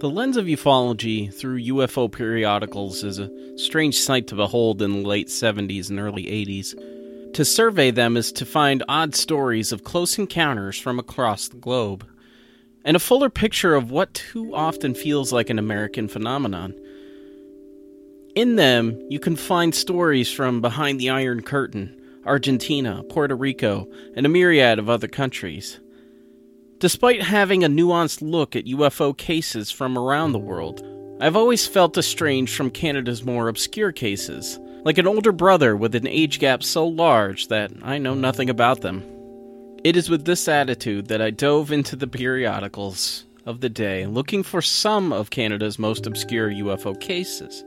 The lens of ufology through UFO periodicals is a strange sight to behold in the late 70s and early 80s. To survey them is to find odd stories of close encounters from across the globe, and a fuller picture of what too often feels like an American phenomenon. In them, you can find stories from behind the Iron Curtain, Argentina, Puerto Rico, and a myriad of other countries. Despite having a nuanced look at UFO cases from around the world, I've always felt estranged from Canada's more obscure cases, like an older brother with an age gap so large that I know nothing about them. It is with this attitude that I dove into the periodicals of the day looking for some of Canada's most obscure UFO cases.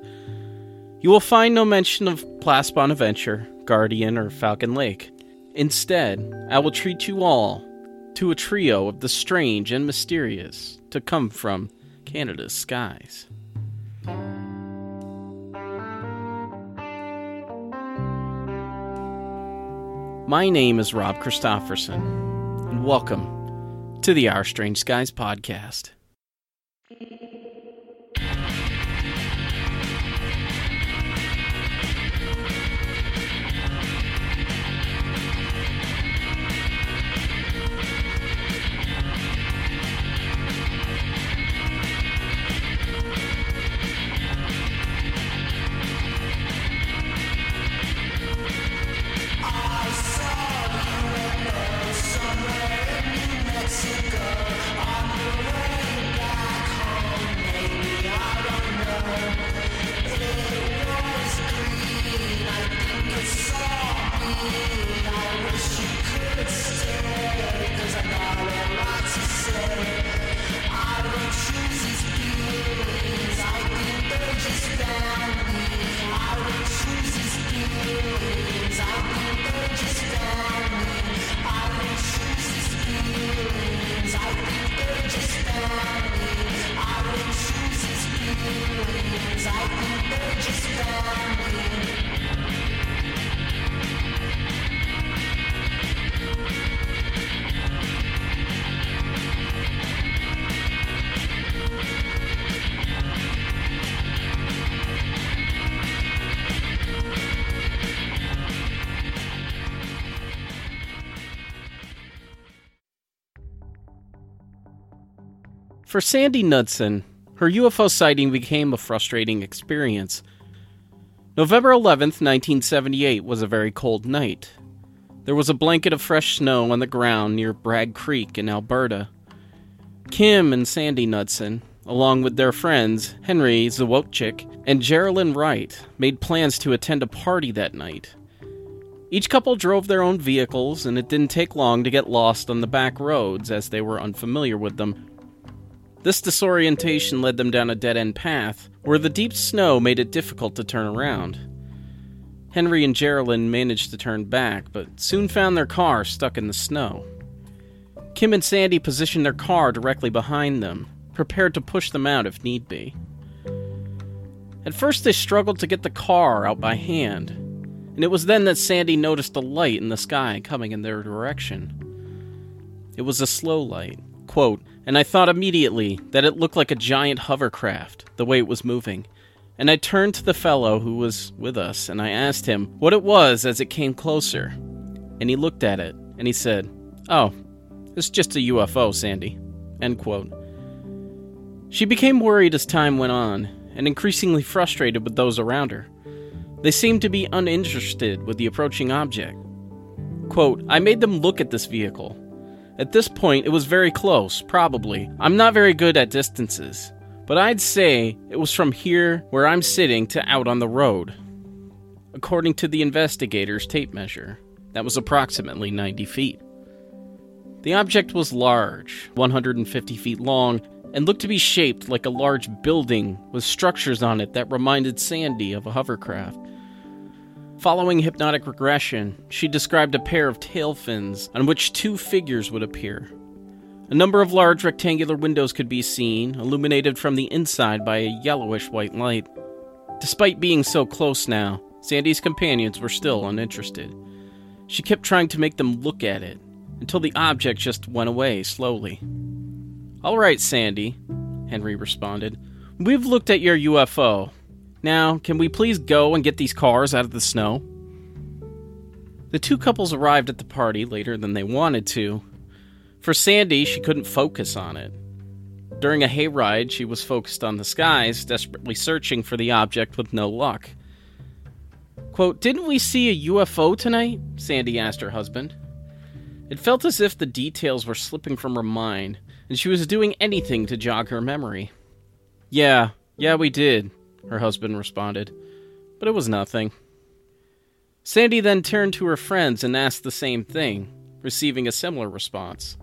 You will find no mention of Place Bonaventure, Guardian, or Falcon Lake. Instead, I will treat you all to a trio of the strange and mysterious to come from Canada's skies. My name is Rob Christofferson, and welcome to the Our Strange Skies podcast. I don't choose these For Sandy Knudsen, her UFO sighting became a frustrating experience. November 11th, 1978 was a very cold night. There was a blanket of fresh snow on the ground near Bragg Creek in Alberta. Kim and Sandy Knudsen, along with their friends Henry Zawotchik and Geraldine Wright, made plans to attend a party that night. Each couple drove their own vehicles, and it didn't take long to get lost on the back roads as they were unfamiliar with them. This disorientation led them down a dead end path where the deep snow made it difficult to turn around. Henry and Geraldine managed to turn back, but soon found their car stuck in the snow. Kim and Sandy positioned their car directly behind them, prepared to push them out if need be. At first, they struggled to get the car out by hand, and it was then that Sandy noticed a light in the sky coming in their direction. It was a slow light, quote, and I thought immediately that it looked like a giant hovercraft, the way it was moving. And I turned to the fellow who was with us and I asked him what it was as it came closer. And he looked at it and he said, Oh, it's just a UFO, Sandy. End quote. She became worried as time went on and increasingly frustrated with those around her. They seemed to be uninterested with the approaching object. Quote, I made them look at this vehicle at this point, it was very close, probably. I'm not very good at distances, but I'd say it was from here where I'm sitting to out on the road. According to the investigator's tape measure, that was approximately 90 feet. The object was large, 150 feet long, and looked to be shaped like a large building with structures on it that reminded Sandy of a hovercraft. Following hypnotic regression, she described a pair of tail fins on which two figures would appear. A number of large rectangular windows could be seen, illuminated from the inside by a yellowish white light. Despite being so close now, Sandy's companions were still uninterested. She kept trying to make them look at it, until the object just went away slowly. All right, Sandy, Henry responded. We've looked at your UFO. Now, can we please go and get these cars out of the snow? The two couples arrived at the party later than they wanted to. For Sandy, she couldn't focus on it. During a hayride, she was focused on the skies, desperately searching for the object with no luck. Quote, Didn't we see a UFO tonight? Sandy asked her husband. It felt as if the details were slipping from her mind, and she was doing anything to jog her memory. Yeah, yeah, we did, her husband responded. But it was nothing. Sandy then turned to her friends and asked the same thing, receiving a similar response.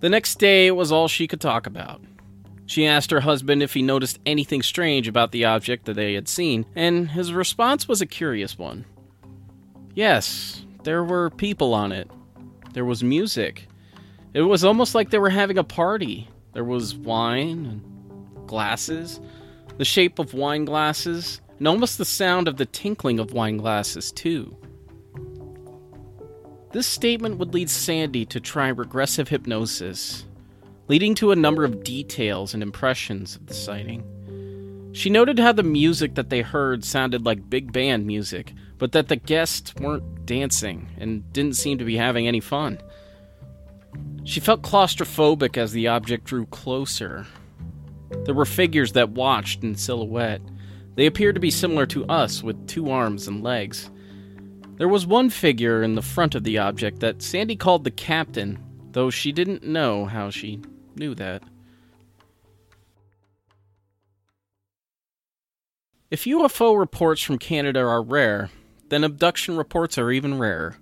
The next day, was all she could talk about. She asked her husband if he noticed anything strange about the object that they had seen, and his response was a curious one. Yes, there were people on it. There was music. It was almost like they were having a party. There was wine and glasses, the shape of wine glasses, and almost the sound of the tinkling of wine glasses, too. This statement would lead Sandy to try regressive hypnosis, leading to a number of details and impressions of the sighting. She noted how the music that they heard sounded like big band music, but that the guests weren't dancing and didn't seem to be having any fun. She felt claustrophobic as the object drew closer. There were figures that watched in silhouette, they appeared to be similar to us, with two arms and legs. There was one figure in the front of the object that Sandy called the captain, though she didn't know how she knew that. If UFO reports from Canada are rare, then abduction reports are even rarer.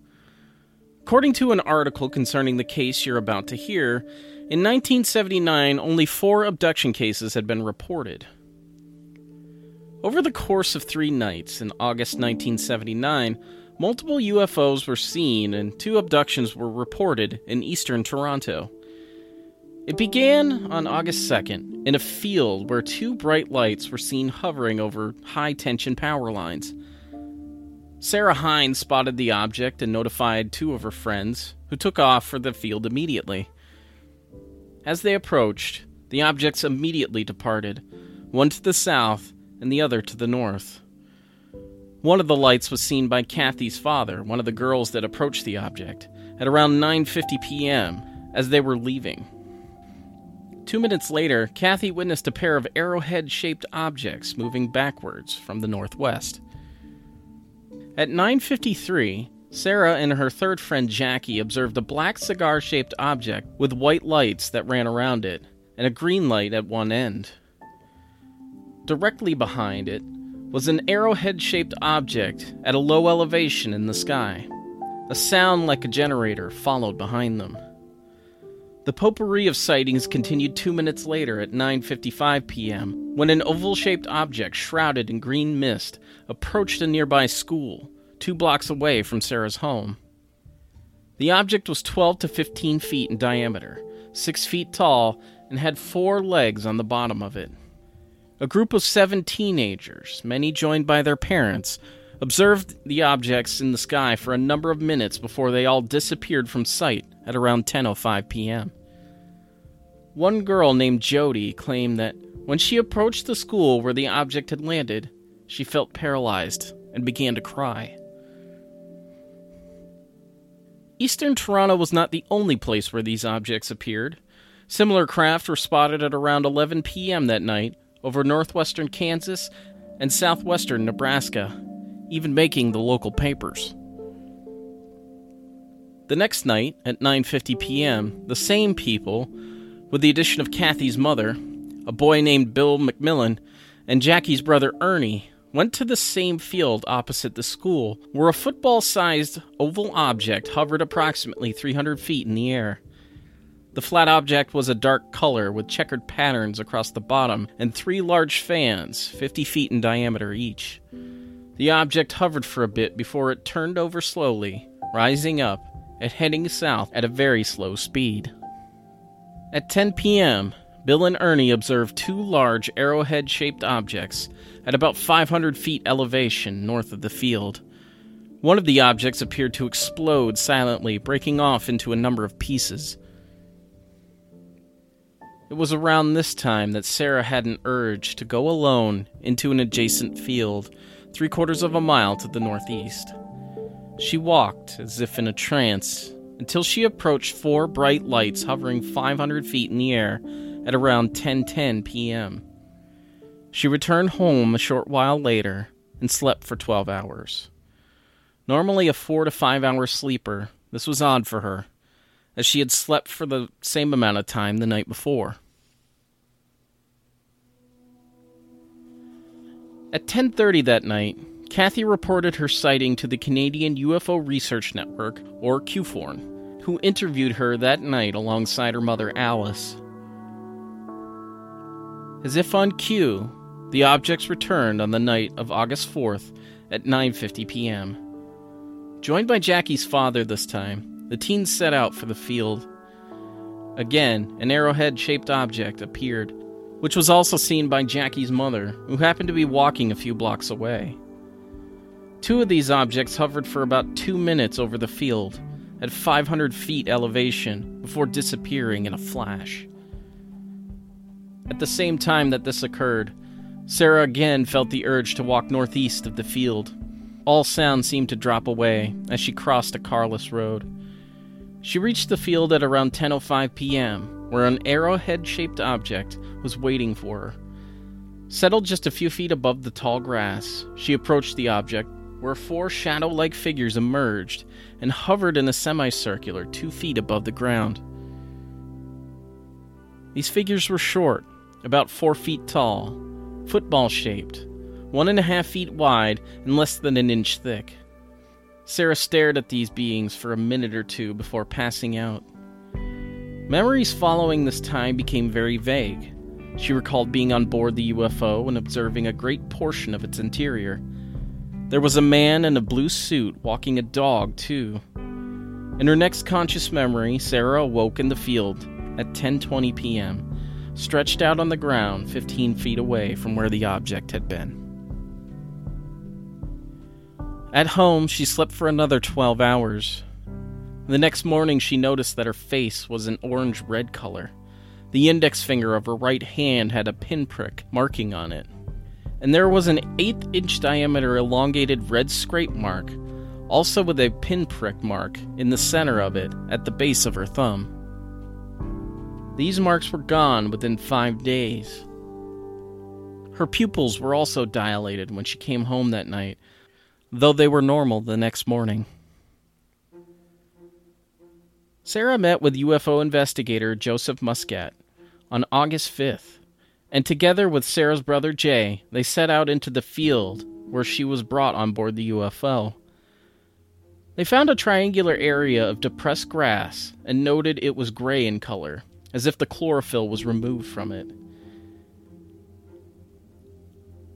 According to an article concerning the case you're about to hear, in 1979 only four abduction cases had been reported. Over the course of three nights in August 1979, multiple UFOs were seen and two abductions were reported in eastern Toronto. It began on August 2nd in a field where two bright lights were seen hovering over high tension power lines. Sarah Hines spotted the object and notified two of her friends, who took off for the field immediately. As they approached, the objects immediately departed, one to the south and the other to the north. One of the lights was seen by Kathy's father, one of the girls that approached the object, at around 9:50 p.m. as they were leaving. 2 minutes later, Kathy witnessed a pair of arrowhead-shaped objects moving backwards from the northwest. At 9:53, Sarah and her third friend Jackie observed a black cigar-shaped object with white lights that ran around it and a green light at one end. Directly behind it was an arrowhead shaped object at a low elevation in the sky. A sound like a generator followed behind them. The potpourri of sightings continued two minutes later at 9:55 p.m. when an oval-shaped object shrouded in green mist approached a nearby school, two blocks away from Sarah's home. The object was 12 to 15 feet in diameter, six feet tall, and had four legs on the bottom of it. A group of seven teenagers, many joined by their parents, observed the objects in the sky for a number of minutes before they all disappeared from sight at around 10:05 p.m. One girl named Jody claimed that when she approached the school where the object had landed, she felt paralyzed and began to cry. Eastern Toronto was not the only place where these objects appeared. Similar craft were spotted at around 11 p.m. that night over northwestern Kansas and southwestern Nebraska, even making the local papers. The next night at 9:50 p.m., the same people, with the addition of Kathy's mother, a boy named Bill McMillan, and Jackie's brother Ernie, went to the same field opposite the school, where a football-sized oval object hovered approximately 300 feet in the air. The flat object was a dark color with checkered patterns across the bottom and three large fans, 50 feet in diameter each. The object hovered for a bit before it turned over slowly, rising up and heading south at a very slow speed. At 10 p.m., Bill and Ernie observed two large arrowhead shaped objects at about 500 feet elevation north of the field. One of the objects appeared to explode silently, breaking off into a number of pieces. It was around this time that Sarah had an urge to go alone into an adjacent field, three quarters of a mile to the northeast. She walked as if in a trance until she approached four bright lights hovering 500 feet in the air at around 10:10 p.m. She returned home a short while later and slept for 12 hours. Normally a 4 to 5 hour sleeper, this was odd for her as she had slept for the same amount of time the night before. At 10:30 that night, Kathy reported her sighting to the Canadian UFO Research Network, or CUFORN, who interviewed her that night alongside her mother Alice. As if on cue, the objects returned on the night of August 4th at 9:50 p.m. Joined by Jackie's father this time, the teens set out for the field. Again, an arrowhead shaped object appeared, which was also seen by Jackie's mother, who happened to be walking a few blocks away. Two of these objects hovered for about two minutes over the field, at 500 feet elevation, before disappearing in a flash. At the same time that this occurred, Sarah again felt the urge to walk northeast of the field. All sound seemed to drop away as she crossed a carless road. She reached the field at around 10:05 p.m., where an arrowhead-shaped object was waiting for her. Settled just a few feet above the tall grass, she approached the object, where four shadow-like figures emerged and hovered in a semicircular 2 feet above the ground. These figures were short, about 4 feet tall, football-shaped, one and a half feet wide, and less than an inch thick. Sarah stared at these beings for a minute or two before passing out. Memories following this time became very vague. She recalled being on board the UFO and observing a great portion of its interior. There was a man in a blue suit walking a dog, too. In her next conscious memory, Sarah awoke in the field at 10:20 p.m., stretched out on the ground 15 feet away from where the object had been. At home, she slept for another 12 hours. The next morning, she noticed that her face was an orange red color. The index finger of her right hand had a pinprick marking on it. And there was an eighth inch diameter elongated red scrape mark, also with a pinprick mark in the center of it at the base of her thumb. These marks were gone within five days. Her pupils were also dilated when she came home that night, though they were normal the next morning. Sarah met with UFO investigator Joseph Muskat on August 5th, and together with Sarah's brother Jay, they set out into the field where she was brought on board the UFO. They found a triangular area of depressed grass and noted it was gray in color, as if the chlorophyll was removed from it.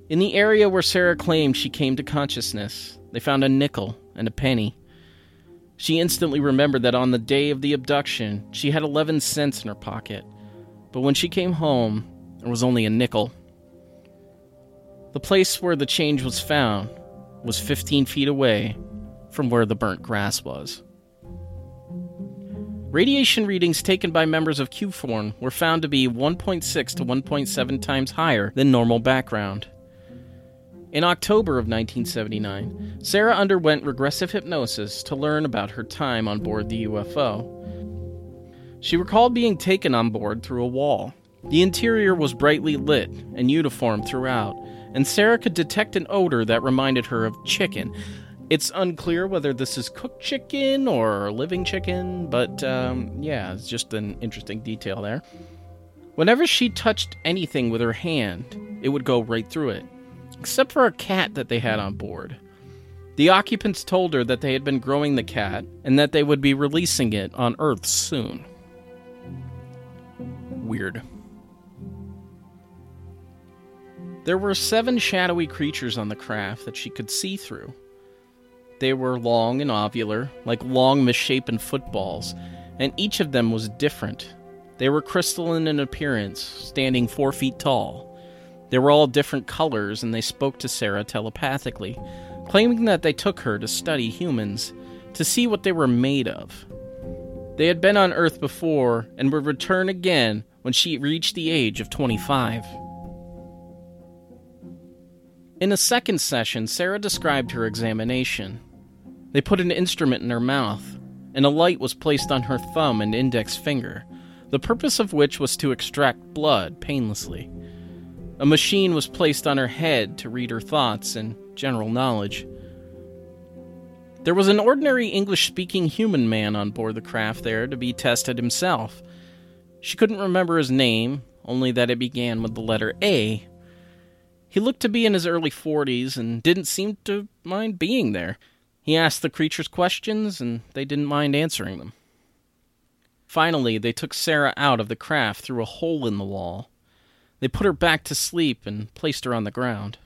In the area where Sarah claimed she came to consciousness, they found a nickel and a penny. She instantly remembered that on the day of the abduction, she had 11 cents in her pocket, but when she came home, there was only a nickel. The place where the change was found was 15 feet away from where the burnt grass was. Radiation readings taken by members of CUFORN were found to be 1.6 to 1.7 times higher than normal background. In October of 1979, Sarah underwent regressive hypnosis to learn about her time on board the UFO. She recalled being taken on board through a wall. The interior was brightly lit and uniform throughout, and Sarah could detect an odor that reminded her of chicken. It's unclear whether this is cooked chicken or living chicken, but um, yeah, it's just an interesting detail there. Whenever she touched anything with her hand, it would go right through it except for a cat that they had on board. The occupants told her that they had been growing the cat and that they would be releasing it on Earth soon. Weird. There were seven shadowy creatures on the craft that she could see through. They were long and ovular, like long misshapen footballs, and each of them was different. They were crystalline in appearance, standing four feet tall. They were all different colors, and they spoke to Sarah telepathically, claiming that they took her to study humans, to see what they were made of. They had been on Earth before and would return again when she reached the age of 25. In a second session, Sarah described her examination. They put an instrument in her mouth, and a light was placed on her thumb and index finger, the purpose of which was to extract blood painlessly. A machine was placed on her head to read her thoughts and general knowledge. There was an ordinary English speaking human man on board the craft there to be tested himself. She couldn't remember his name, only that it began with the letter A. He looked to be in his early 40s and didn't seem to mind being there. He asked the creatures questions, and they didn't mind answering them. Finally, they took Sarah out of the craft through a hole in the wall. They put her back to sleep and placed her on the ground.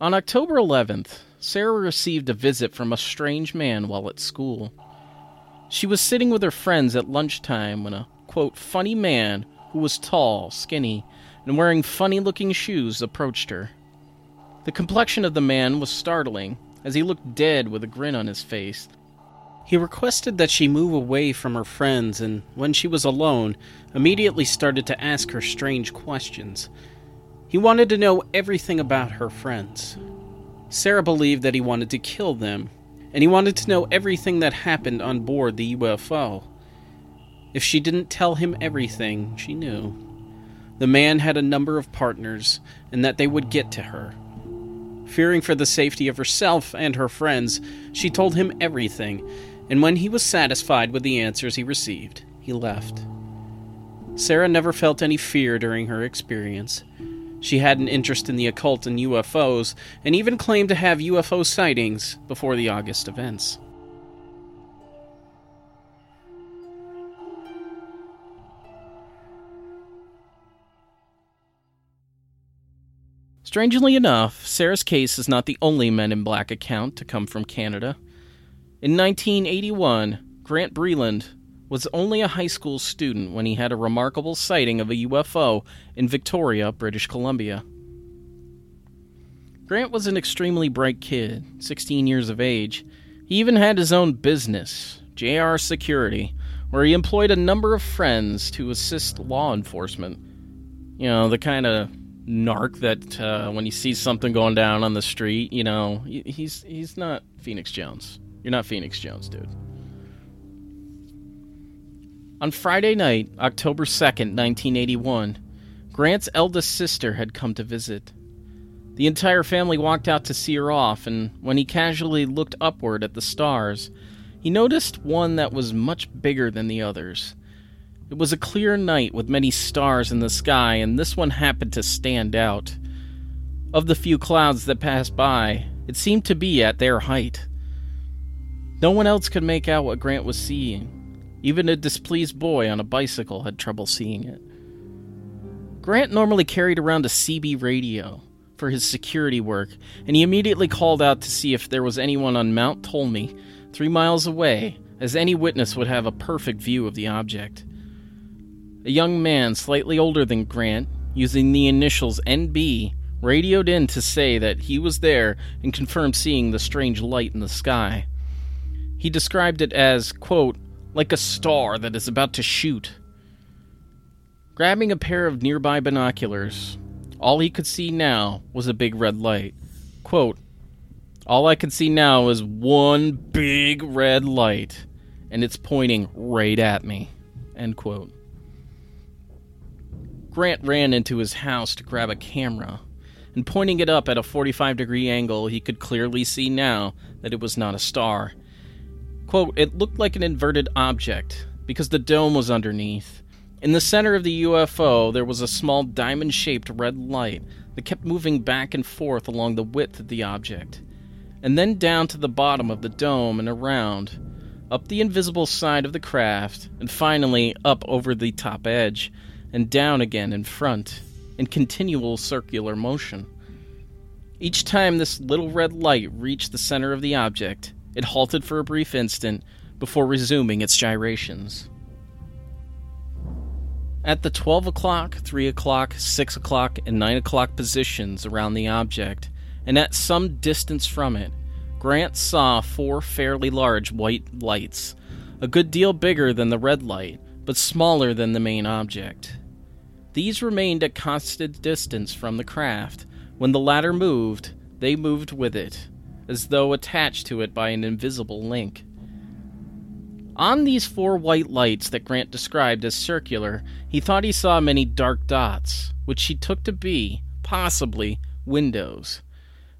On October 11th, Sarah received a visit from a strange man while at school. She was sitting with her friends at lunchtime when a, quote, funny man who was tall, skinny, and wearing funny looking shoes approached her. The complexion of the man was startling, as he looked dead with a grin on his face. He requested that she move away from her friends, and when she was alone, immediately started to ask her strange questions. He wanted to know everything about her friends. Sarah believed that he wanted to kill them, and he wanted to know everything that happened on board the UFO. If she didn't tell him everything, she knew. The man had a number of partners, and that they would get to her. Fearing for the safety of herself and her friends, she told him everything, and when he was satisfied with the answers he received, he left. Sarah never felt any fear during her experience. She had an interest in the occult and UFOs, and even claimed to have UFO sightings before the August events. Strangely enough, Sarah's case is not the only Men in Black account to come from Canada. In 1981, Grant Breland was only a high school student when he had a remarkable sighting of a UFO in Victoria, British Columbia. Grant was an extremely bright kid, 16 years of age. He even had his own business, JR Security, where he employed a number of friends to assist law enforcement. You know, the kind of narc that uh, when he sees something going down on the street, you know, he's he's not Phoenix Jones. You're not Phoenix Jones, dude. On Friday night, October 2nd, 1981, Grant's eldest sister had come to visit. The entire family walked out to see her off, and when he casually looked upward at the stars, he noticed one that was much bigger than the others. It was a clear night with many stars in the sky, and this one happened to stand out. Of the few clouds that passed by, it seemed to be at their height. No one else could make out what Grant was seeing. Even a displeased boy on a bicycle had trouble seeing it. Grant normally carried around a CB radio for his security work, and he immediately called out to see if there was anyone on Mount Tolmie, three miles away, as any witness would have a perfect view of the object. A young man slightly older than Grant, using the initials NB, radioed in to say that he was there and confirmed seeing the strange light in the sky. He described it as, quote, like a star that is about to shoot. Grabbing a pair of nearby binoculars, all he could see now was a big red light. Quote, All I can see now is one big red light, and it's pointing right at me. End quote. Grant ran into his house to grab a camera, and pointing it up at a 45 degree angle, he could clearly see now that it was not a star Quote, it looked like an inverted object because the dome was underneath. In the center of the UFO, there was a small diamond shaped red light that kept moving back and forth along the width of the object, and then down to the bottom of the dome and around, up the invisible side of the craft, and finally up over the top edge, and down again in front, in continual circular motion. Each time this little red light reached the center of the object, it halted for a brief instant before resuming its gyrations. At the 12 o'clock, 3 o'clock, 6 o'clock, and 9 o'clock positions around the object, and at some distance from it, Grant saw four fairly large white lights, a good deal bigger than the red light, but smaller than the main object. These remained at constant distance from the craft. When the latter moved, they moved with it, as though attached to it by an invisible link. On these four white lights that Grant described as circular, he thought he saw many dark dots, which he took to be, possibly, windows.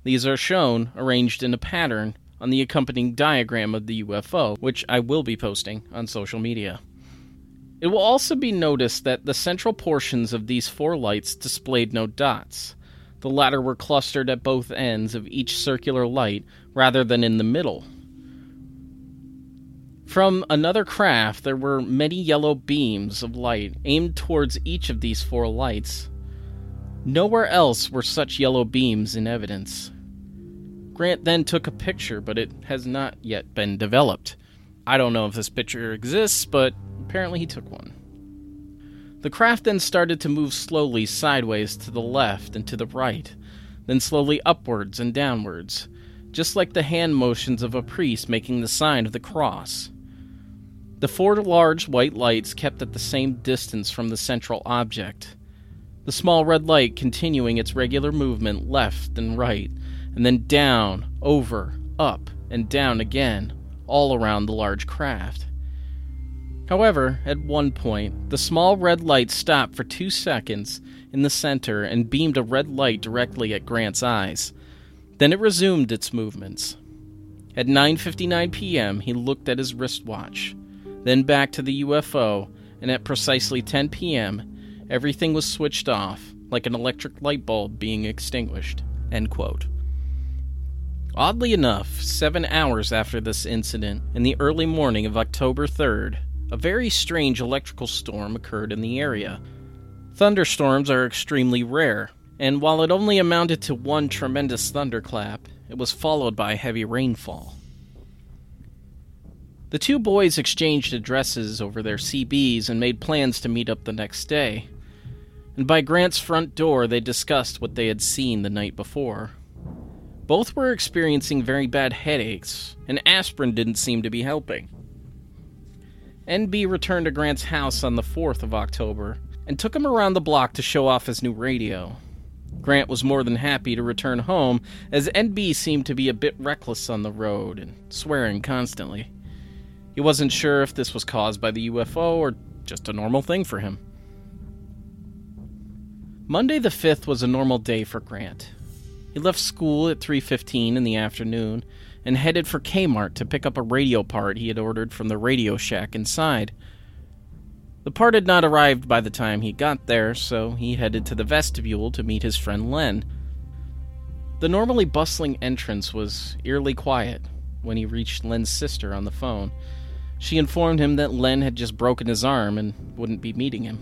These are shown, arranged in a pattern, on the accompanying diagram of the UFO, which I will be posting on social media. It will also be noticed that the central portions of these four lights displayed no dots. The latter were clustered at both ends of each circular light rather than in the middle. From another craft, there were many yellow beams of light aimed towards each of these four lights. Nowhere else were such yellow beams in evidence. Grant then took a picture, but it has not yet been developed. I don't know if this picture exists, but apparently he took one. The craft then started to move slowly sideways to the left and to the right, then slowly upwards and downwards, just like the hand motions of a priest making the sign of the cross. The four large white lights kept at the same distance from the central object, the small red light continuing its regular movement left and right, and then down, over, up, and down again, all around the large craft. However, at one point, the small red light stopped for two seconds in the center and beamed a red light directly at Grant's eyes. Then it resumed its movements. At 9:59 p.m., he looked at his wristwatch, then back to the UFO, and at precisely 10 p.m., everything was switched off, like an electric light bulb being extinguished. End quote. Oddly enough, seven hours after this incident, in the early morning of October 3rd, a very strange electrical storm occurred in the area. Thunderstorms are extremely rare, and while it only amounted to one tremendous thunderclap, it was followed by heavy rainfall. The two boys exchanged addresses over their CBs and made plans to meet up the next day. And by Grant's front door, they discussed what they had seen the night before. Both were experiencing very bad headaches, and aspirin didn't seem to be helping. NB returned to Grant's house on the 4th of October and took him around the block to show off his new radio. Grant was more than happy to return home, as NB seemed to be a bit reckless on the road and swearing constantly. He wasn't sure if this was caused by the UFO or just a normal thing for him. Monday the 5th was a normal day for Grant. He left school at 3:15 in the afternoon and headed for Kmart to pick up a radio part he had ordered from the Radio Shack inside. The part had not arrived by the time he got there, so he headed to the vestibule to meet his friend Len. The normally bustling entrance was eerily quiet when he reached Len's sister on the phone. She informed him that Len had just broken his arm and wouldn't be meeting him.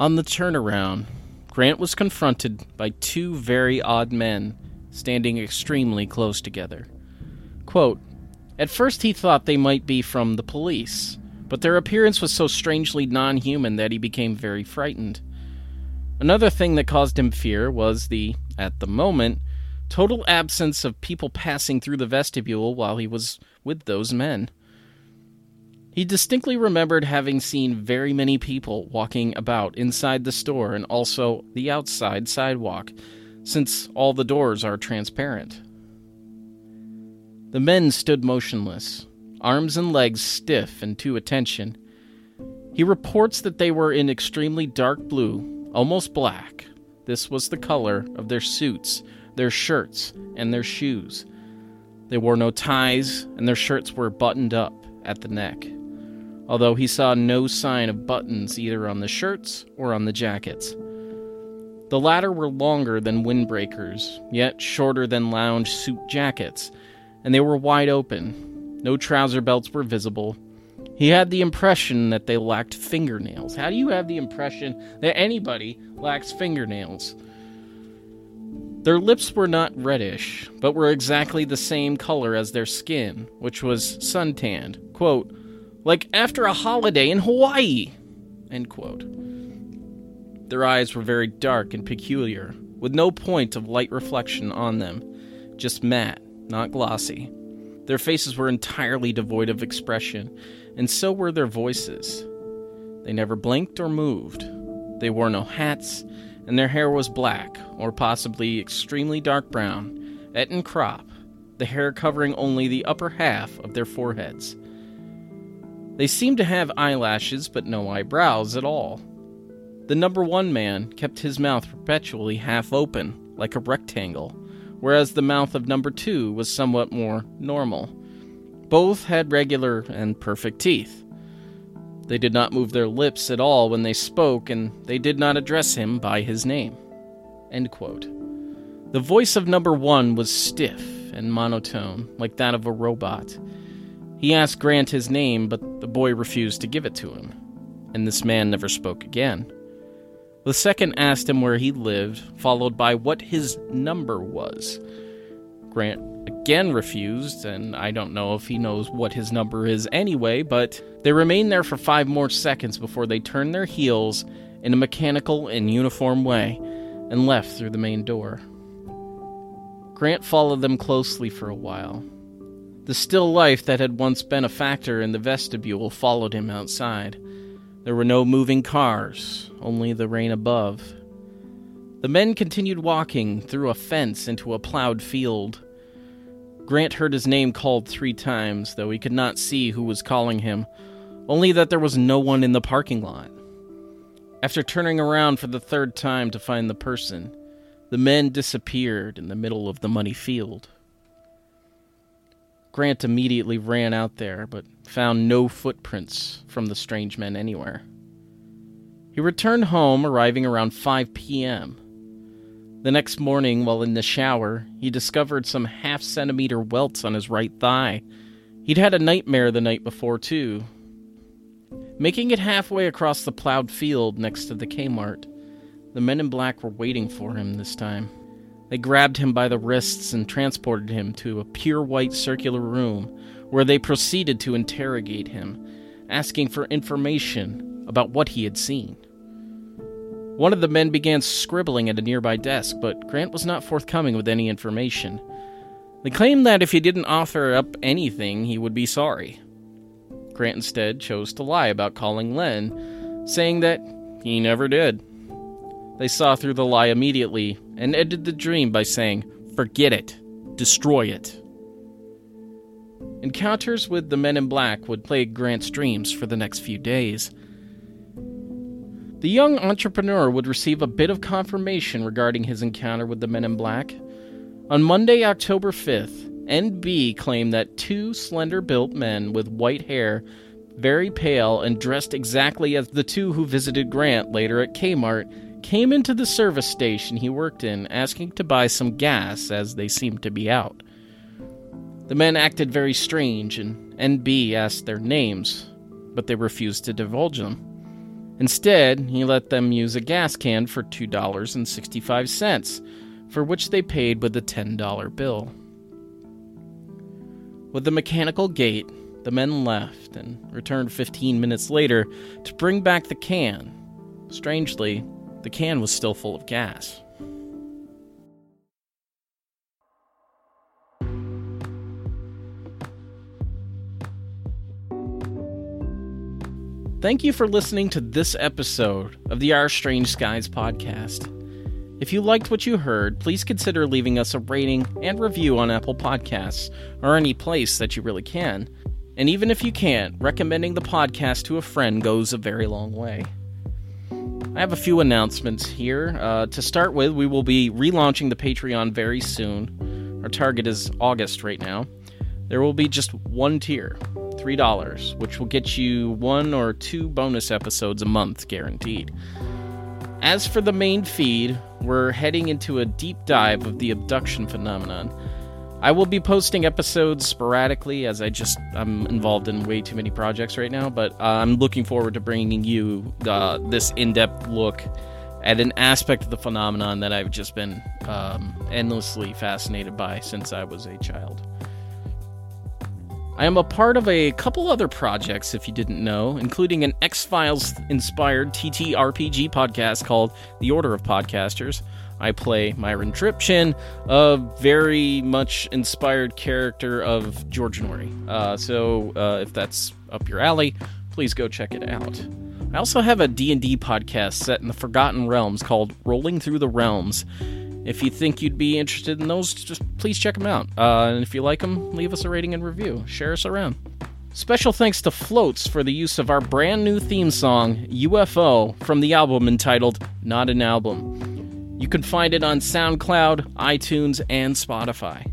On the turnaround, Grant was confronted by two very odd men standing extremely close together. Quote, At first he thought they might be from the police, but their appearance was so strangely non human that he became very frightened. Another thing that caused him fear was the, at the moment, total absence of people passing through the vestibule while he was with those men. He distinctly remembered having seen very many people walking about inside the store and also the outside sidewalk, since all the doors are transparent. The men stood motionless, arms and legs stiff and to attention. He reports that they were in extremely dark blue, almost black. This was the color of their suits, their shirts, and their shoes. They wore no ties, and their shirts were buttoned up at the neck, although he saw no sign of buttons either on the shirts or on the jackets. The latter were longer than windbreakers, yet shorter than lounge suit jackets, and they were wide open. No trouser belts were visible. He had the impression that they lacked fingernails. How do you have the impression that anybody lacks fingernails? Their lips were not reddish, but were exactly the same color as their skin, which was suntanned. Quote, like after a holiday in Hawaii. End quote. Their eyes were very dark and peculiar, with no point of light reflection on them, just matte, not glossy. Their faces were entirely devoid of expression, and so were their voices. They never blinked or moved. They wore no hats, and their hair was black, or possibly extremely dark brown, Eton crop, the hair covering only the upper half of their foreheads. They seemed to have eyelashes, but no eyebrows at all. The number one man kept his mouth perpetually half open, like a rectangle, whereas the mouth of number two was somewhat more normal. Both had regular and perfect teeth. They did not move their lips at all when they spoke, and they did not address him by his name. The voice of number one was stiff and monotone, like that of a robot. He asked Grant his name, but the boy refused to give it to him, and this man never spoke again. The second asked him where he lived, followed by what his number was. Grant again refused, and I don't know if he knows what his number is anyway, but they remained there for five more seconds before they turned their heels in a mechanical and uniform way and left through the main door. Grant followed them closely for a while. The still life that had once been a factor in the vestibule followed him outside. There were no moving cars, only the rain above. The men continued walking through a fence into a plowed field. Grant heard his name called three times, though he could not see who was calling him, only that there was no one in the parking lot. After turning around for the third time to find the person, the men disappeared in the middle of the muddy field. Grant immediately ran out there, but found no footprints from the strange men anywhere. He returned home, arriving around 5 p.m. The next morning, while in the shower, he discovered some half centimeter welts on his right thigh. He'd had a nightmare the night before, too. Making it halfway across the plowed field next to the Kmart, the men in black were waiting for him this time. They grabbed him by the wrists and transported him to a pure white circular room where they proceeded to interrogate him, asking for information about what he had seen. One of the men began scribbling at a nearby desk, but Grant was not forthcoming with any information. They claimed that if he didn't offer up anything, he would be sorry. Grant instead chose to lie about calling Len, saying that he never did. They saw through the lie immediately and ended the dream by saying, Forget it, destroy it. Encounters with the men in black would plague Grant's dreams for the next few days. The young entrepreneur would receive a bit of confirmation regarding his encounter with the men in black. On Monday, October 5th, NB claimed that two slender built men with white hair, very pale, and dressed exactly as the two who visited Grant later at Kmart came into the service station he worked in asking to buy some gas as they seemed to be out. The men acted very strange, and NB asked their names, but they refused to divulge them. Instead, he let them use a gas can for $2.65, for which they paid with a $10 bill. With the mechanical gate, the men left and returned 15 minutes later to bring back the can. Strangely, the can was still full of gas. Thank you for listening to this episode of the Our Strange Skies podcast. If you liked what you heard, please consider leaving us a rating and review on Apple Podcasts or any place that you really can. And even if you can't, recommending the podcast to a friend goes a very long way. I have a few announcements here. Uh, to start with, we will be relaunching the Patreon very soon. Our target is August right now. There will be just one tier, $3, which will get you one or two bonus episodes a month guaranteed. As for the main feed, we're heading into a deep dive of the abduction phenomenon. I will be posting episodes sporadically as I just I'm involved in way too many projects right now, but uh, I'm looking forward to bringing you uh, this in-depth look at an aspect of the phenomenon that I've just been um, endlessly fascinated by since I was a child. I am a part of a couple other projects, if you didn't know, including an X Files inspired TTRPG podcast called The Order of Podcasters. I play Myron Tripchin, a very much inspired character of George Noory. Uh, so, uh, if that's up your alley, please go check it out. I also have a D&D podcast set in the Forgotten Realms called Rolling Through the Realms. If you think you'd be interested in those, just please check them out. Uh, and if you like them, leave us a rating and review. Share us around. Special thanks to Floats for the use of our brand new theme song, UFO, from the album entitled Not an Album. You can find it on SoundCloud, iTunes, and Spotify.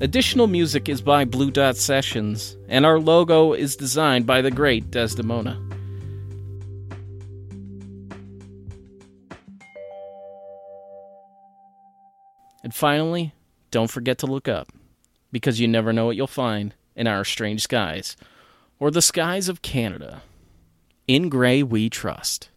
Additional music is by Blue Dot Sessions, and our logo is designed by the great Desdymona. And finally, don't forget to look up, because you never know what you'll find in our strange skies, or the skies of Canada. In Grey we trust.